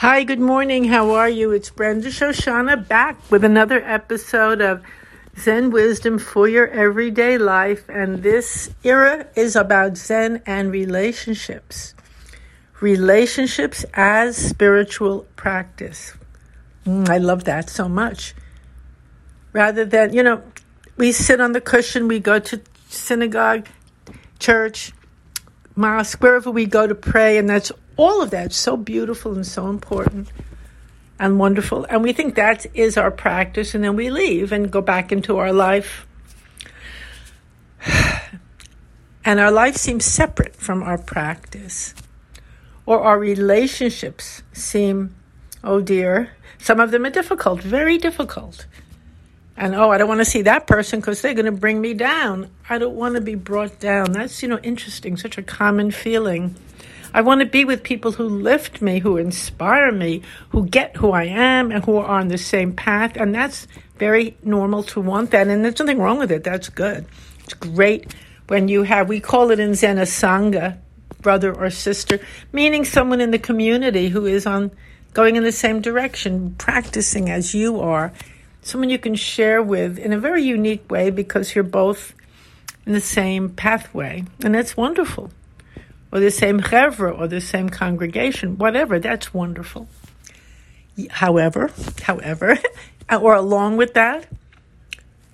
Hi, good morning. How are you? It's Brenda Shoshanna back with another episode of Zen Wisdom for Your Everyday Life. And this era is about Zen and relationships. Relationships as spiritual practice. Mm, I love that so much. Rather than, you know, we sit on the cushion, we go to synagogue, church, mosque, wherever we go to pray, and that's all of that so beautiful and so important and wonderful. And we think that is our practice, and then we leave and go back into our life. And our life seems separate from our practice. Or our relationships seem, oh dear, some of them are difficult, very difficult. And oh, I don't want to see that person because they're going to bring me down. I don't want to be brought down. That's, you know, interesting, such a common feeling. I want to be with people who lift me, who inspire me, who get who I am, and who are on the same path. And that's very normal to want that. And there's nothing wrong with it. That's good. It's great when you have, we call it in Zen a Sangha, brother or sister, meaning someone in the community who is on going in the same direction, practicing as you are. Someone you can share with in a very unique way because you're both in the same pathway. And that's wonderful or the same chevra or the same congregation, whatever, that's wonderful. However, however, or along with that,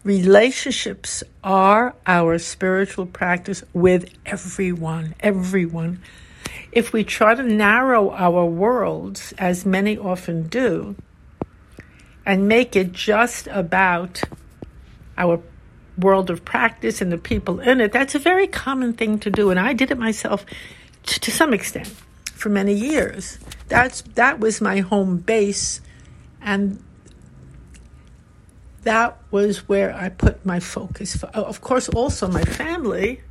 relationships are our spiritual practice with everyone, everyone. If we try to narrow our worlds, as many often do, and make it just about our world of practice and the people in it, that's a very common thing to do. And I did it myself t- to some extent for many years. That's that was my home base, and that was where I put my focus. For, oh, of course, also my family.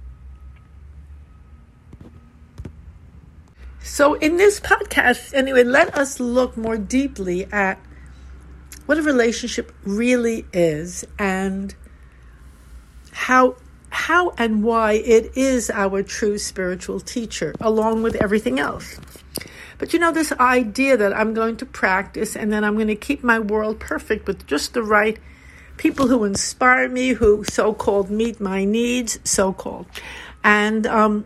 So, in this podcast, anyway, let us look more deeply at what a relationship really is and how how and why it is our true spiritual teacher, along with everything else. But you know, this idea that I'm going to practice and then I'm going to keep my world perfect with just the right people who inspire me, who so called meet my needs, so called. And, um,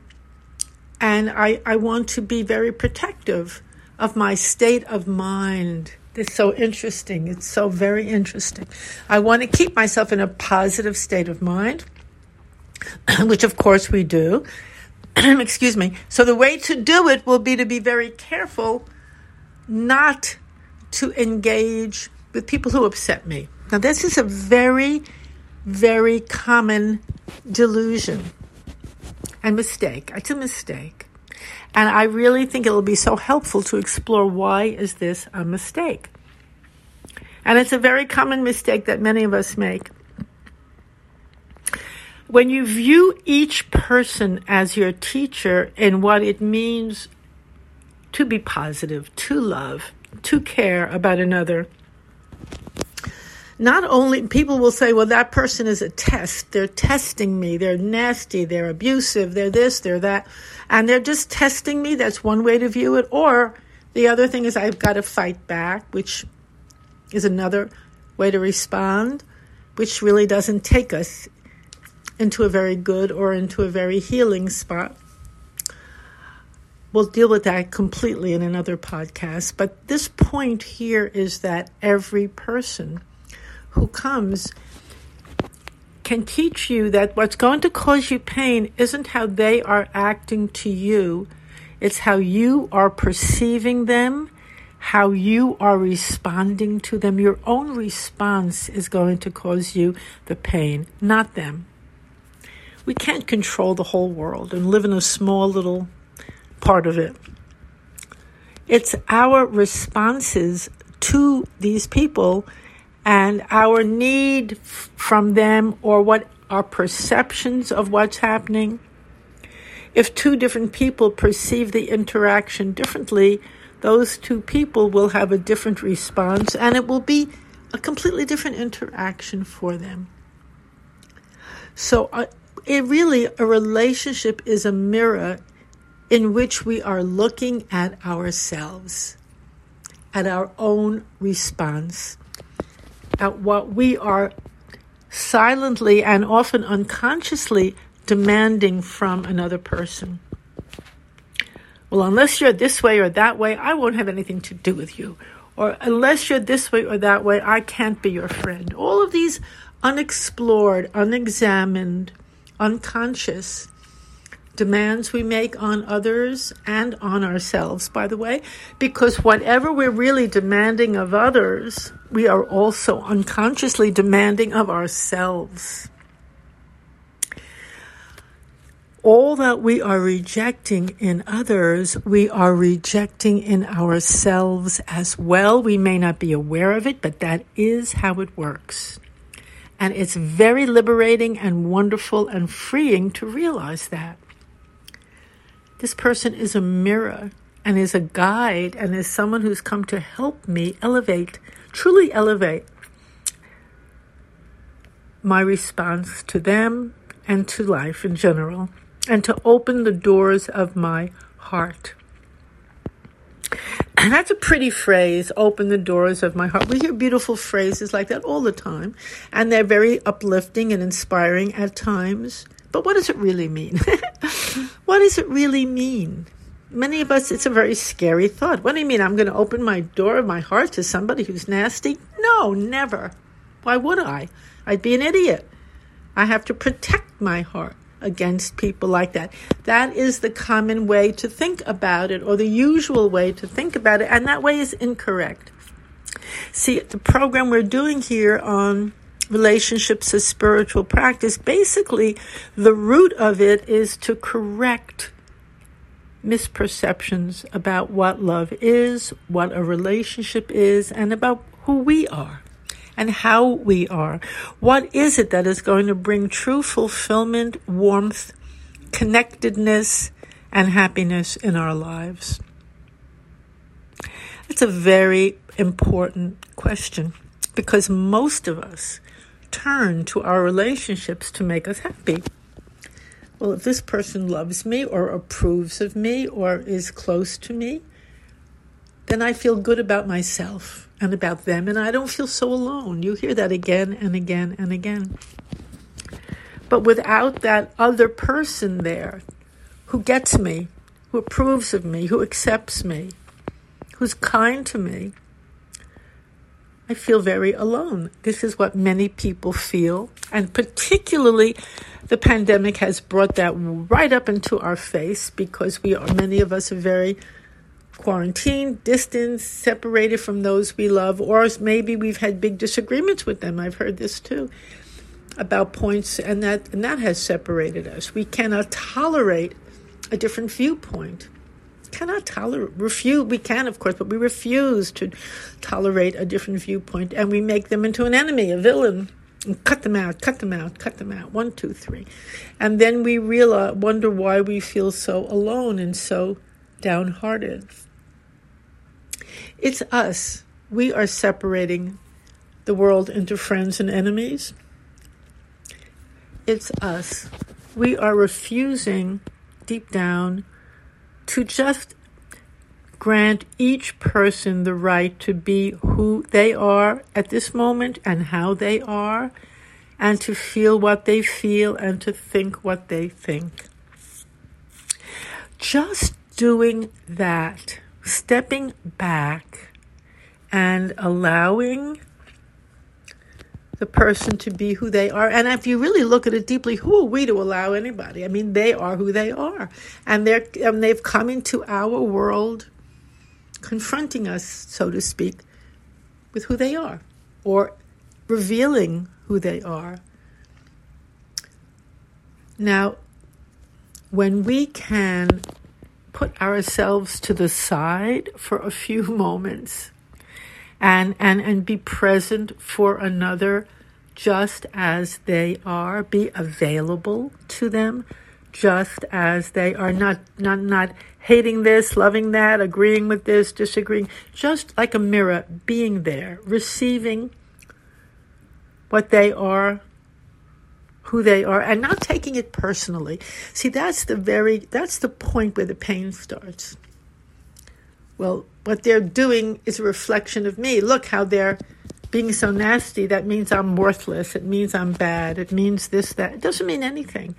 and I, I want to be very protective of my state of mind. It's so interesting. It's so very interesting. I want to keep myself in a positive state of mind, which of course we do. Excuse me. So the way to do it will be to be very careful not to engage with people who upset me. Now, this is a very, very common delusion and mistake. It's a mistake. And I really think it'll be so helpful to explore why is this a mistake? And it's a very common mistake that many of us make. When you view each person as your teacher in what it means to be positive, to love, to care about another, not only people will say, well, that person is a test. They're testing me. They're nasty. They're abusive. They're this, they're that. And they're just testing me. That's one way to view it. Or the other thing is I've got to fight back, which is another way to respond, which really doesn't take us into a very good or into a very healing spot. We'll deal with that completely in another podcast. But this point here is that every person who comes can teach you that what's going to cause you pain isn't how they are acting to you, it's how you are perceiving them, how you are responding to them. Your own response is going to cause you the pain, not them. We can't control the whole world and live in a small little part of it. It's our responses to these people and our need from them or what our perceptions of what's happening. If two different people perceive the interaction differently, those two people will have a different response and it will be a completely different interaction for them. So, uh, it really, a relationship is a mirror in which we are looking at ourselves at our own response, at what we are silently and often unconsciously demanding from another person. Well, unless you're this way or that way, I won't have anything to do with you. Or unless you're this way or that way, I can't be your friend. All of these unexplored, unexamined, unconscious demands we make on others and on ourselves, by the way, because whatever we're really demanding of others, we are also unconsciously demanding of ourselves. All that we are rejecting in others, we are rejecting in ourselves as well. We may not be aware of it, but that is how it works. And it's very liberating and wonderful and freeing to realize that. This person is a mirror and is a guide and is someone who's come to help me elevate, truly elevate my response to them and to life in general, and to open the doors of my heart. And that's a pretty phrase, open the doors of my heart. We hear beautiful phrases like that all the time, and they're very uplifting and inspiring at times. But what does it really mean? what does it really mean? Many of us, it's a very scary thought. What do you mean? I'm going to open my door of my heart to somebody who's nasty? No, never. Why would I? I'd be an idiot. I have to protect my heart against people like that. That is the common way to think about it, or the usual way to think about it, and that way is incorrect. See, the program we're doing here on relationships as spiritual practice, basically, the root of it is to correct misperceptions about what love is, what a relationship is, and about who we are and how we are. What is it that is going to bring true fulfillment, warmth, connectedness, and happiness in our lives? It's a very important question because most of us turn to our relationships to make us happy. Well, if this person loves me or approves of me or is close to me, then I feel good about myself and about them, and I don't feel so alone. You hear that again and again and again. But without that other person there who gets me, who approves of me, who accepts me, who's kind to me, I feel very alone. This is what many people feel, and particularly the pandemic has brought that right up into our face because we are many of us are very quarantined, distanced, separated from those we love, or maybe we've had big disagreements with them. I've heard this too about points, and that and that has separated us. We cannot tolerate a different viewpoint. Cannot tolerate refuse. We can, of course, but we refuse to tolerate a different viewpoint, and we make them into an enemy, a villain. And cut them out, cut them out, cut them out. One, two, three, and then we realize, wonder why we feel so alone and so downhearted. It's us. We are separating the world into friends and enemies. It's us. We are refusing deep down to just grant each person the right to be who they are at this moment and how they are, and to feel what they feel and to think what they think. Just doing that stepping back and allowing the person to be who they are. And if you really look at it deeply, who are we to allow anybody? I mean, they are who they are, and they're and they've come into our world, confronting us, so to speak, with who they are, or revealing who they are. Now, when we can put ourselves to the side for a few moments and, and, and be present for another just as they are, be available to them just as they are, not, not, not hating this, loving that, agreeing with this, disagreeing, just like a mirror, being there, receiving what they are who they are and not taking it personally. See, that's the very that's the point where the pain starts. Well, what they're doing is a reflection of me. Look how they're being so nasty. That means I'm worthless. It means I'm bad. It means this, that. It doesn't mean anything.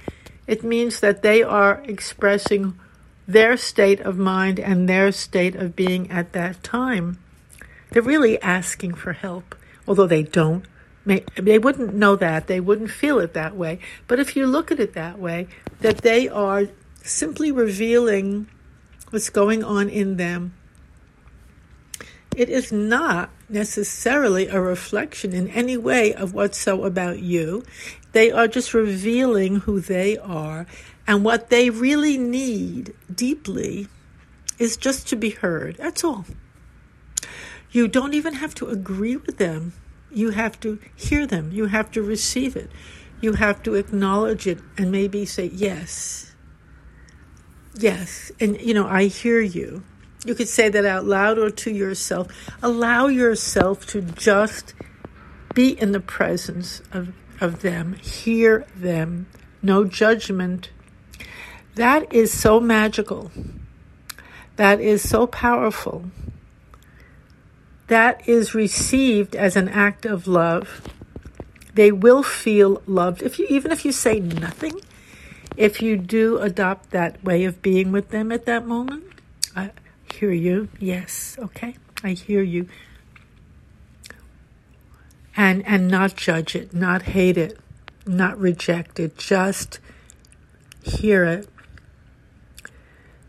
It means that they are expressing their state of mind and their state of being at that time. They're really asking for help, although they don't. They wouldn't know that. They wouldn't feel it that way. But if you look at it that way, that they are simply revealing what's going on in them. It is not necessarily a reflection in any way of what's so about you. They are just revealing who they are and what they really need deeply is just to be heard. That's all. You don't even have to agree with them. You have to hear them. You have to receive it. You have to acknowledge it and maybe say, yes. Yes. And, you know, I hear you. You could say that out loud or to yourself. Allow yourself to just be in the presence of, of them, hear them, no judgment, that is so magical. That is so powerful. That is received as an act of love. They will feel loved. If you, even if you say nothing, if you do adopt that way of being with them at that moment, hear you. Yes, okay, I hear you. And and not judge it, not hate it, not reject it. Just hear it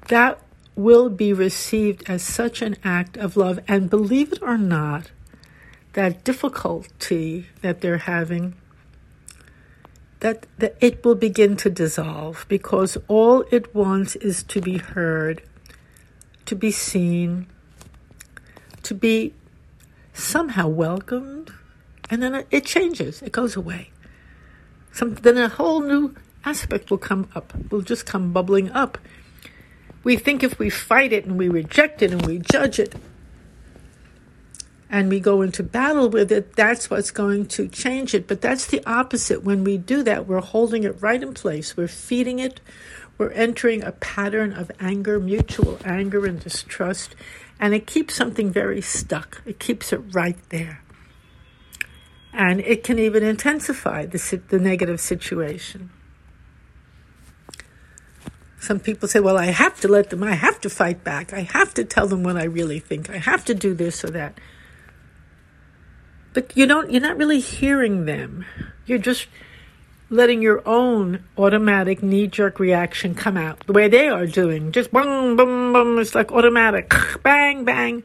that will be received as such an act of love. And believe it or not, that difficulty that they're having, that, that it will begin to dissolve because all it wants is to be heard, to be seen, to be somehow welcomed, and then it changes, it goes away. Some, then a whole new aspect will come up, will just come bubbling up we think if we fight it and we reject it and we judge it and we go into battle with it, that's what's going to change it. But that's the opposite. When we do that, we're holding it right in place, we're feeding it, we're entering a pattern of anger, mutual anger and distrust, and it keeps something very stuck. It keeps it right there. And it can even intensify the, the negative situation. Some people say, well, I have to let them, I have to fight back. I have to tell them what I really think. I have to do this or that. But you don't, you're not really hearing them. You're just letting your own automatic knee jerk reaction come out the way they are doing. Just boom, boom, boom. It's like automatic. Bang, bang.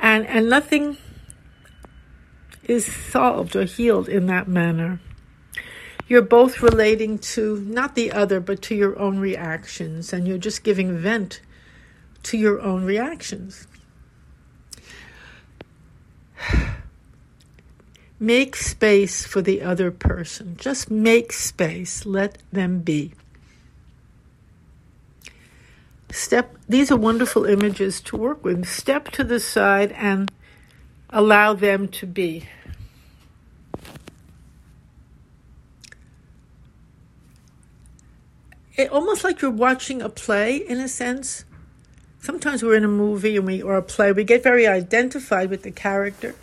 And, and nothing is solved or healed in that manner you're both relating to not the other, but to your own reactions, and you're just giving vent to your own reactions. Make space for the other person. Just make space. Let them be. Step, these are wonderful images to work with. Step to the side and allow them to be. it, almost like you're watching a play in a sense. Sometimes we're in a movie and we or a play, we get very identified with the character,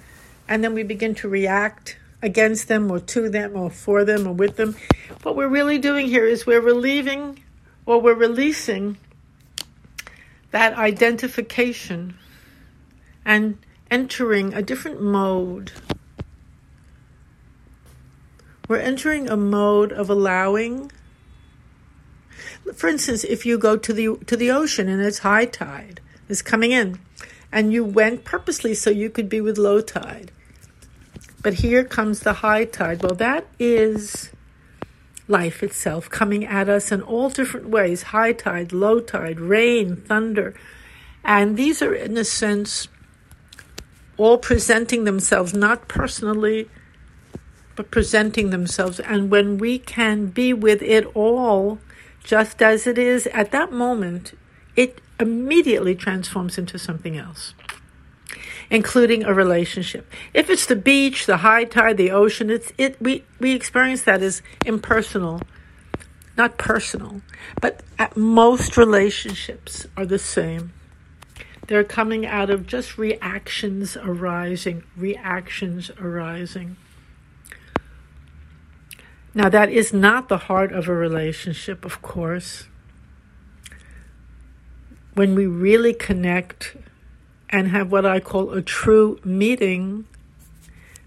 and then we begin to react against them or to them or for them or with them. What we're really doing here is we're relieving or we're releasing that identification and entering a different mode. We're entering a mode of allowing for instance, if you go to the to the ocean and it's high tide it's coming in, and you went purposely so you could be with low tide, but here comes the high tide. Well, that is life itself coming at us in all different ways: high tide, low tide, rain, thunder, and these are in a sense all presenting themselves not personally but presenting themselves. And when we can be with it all just as it is at that moment, it immediately transforms into something else, including a relationship. If it's the beach, the high tide, the ocean, it's it we we experience that as impersonal, not personal. But most relationships are the same. They're coming out of just reactions arising, reactions arising. Now, that is not the heart of a relationship, of course. When we really connect and have what I call a true meeting,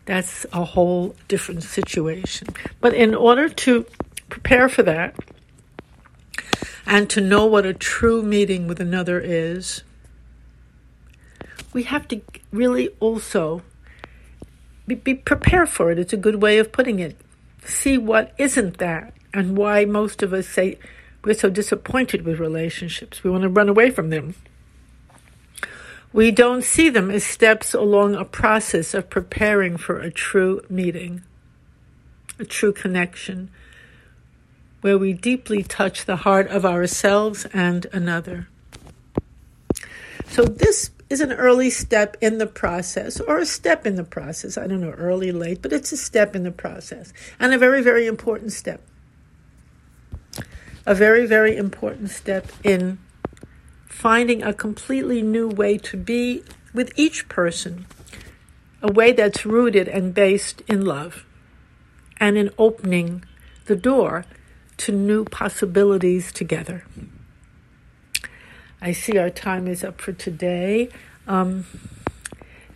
that's a whole different situation. But in order to prepare for that and to know what a true meeting with another is, we have to really also be, be prepared for it. It's a good way of putting it see what isn't that and why most of us say we're so disappointed with relationships. We want to run away from them. We don't see them as steps along a process of preparing for a true meeting, a true connection, where we deeply touch the heart of ourselves and another. So, this is an early step in the process, or a step in the process. I don't know, early, late, but it's a step in the process, and a very, very important step. A very, very important step in finding a completely new way to be with each person, a way that's rooted and based in love, and in opening the door to new possibilities together. I see our time is up for today. Um,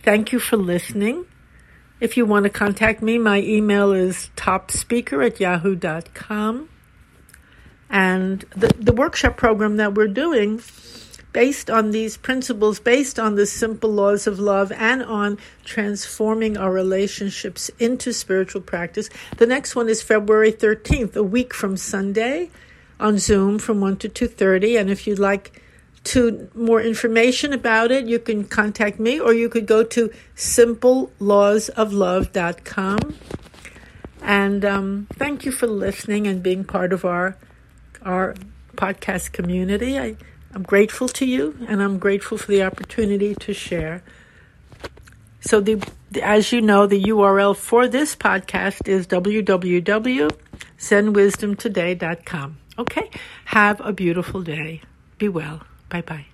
thank you for listening. If you want to contact me, my email is topspeaker at yahoo.com. And the, the workshop program that we're doing, based on these principles, based on the simple laws of love, and on transforming our relationships into spiritual practice. The next one is February 13th, a week from Sunday, on Zoom from 1 to 2.30. And if you'd like to more information about it, you can contact me or you could go to simplelawsoflove.com. And um, thank you for listening and being part of our our podcast community. I, I'm grateful to you, and I'm grateful for the opportunity to share. So, the, as you know, the URL for this podcast is www.zenwisdomtoday.com. Okay, have a beautiful day. Be well. Bye bye.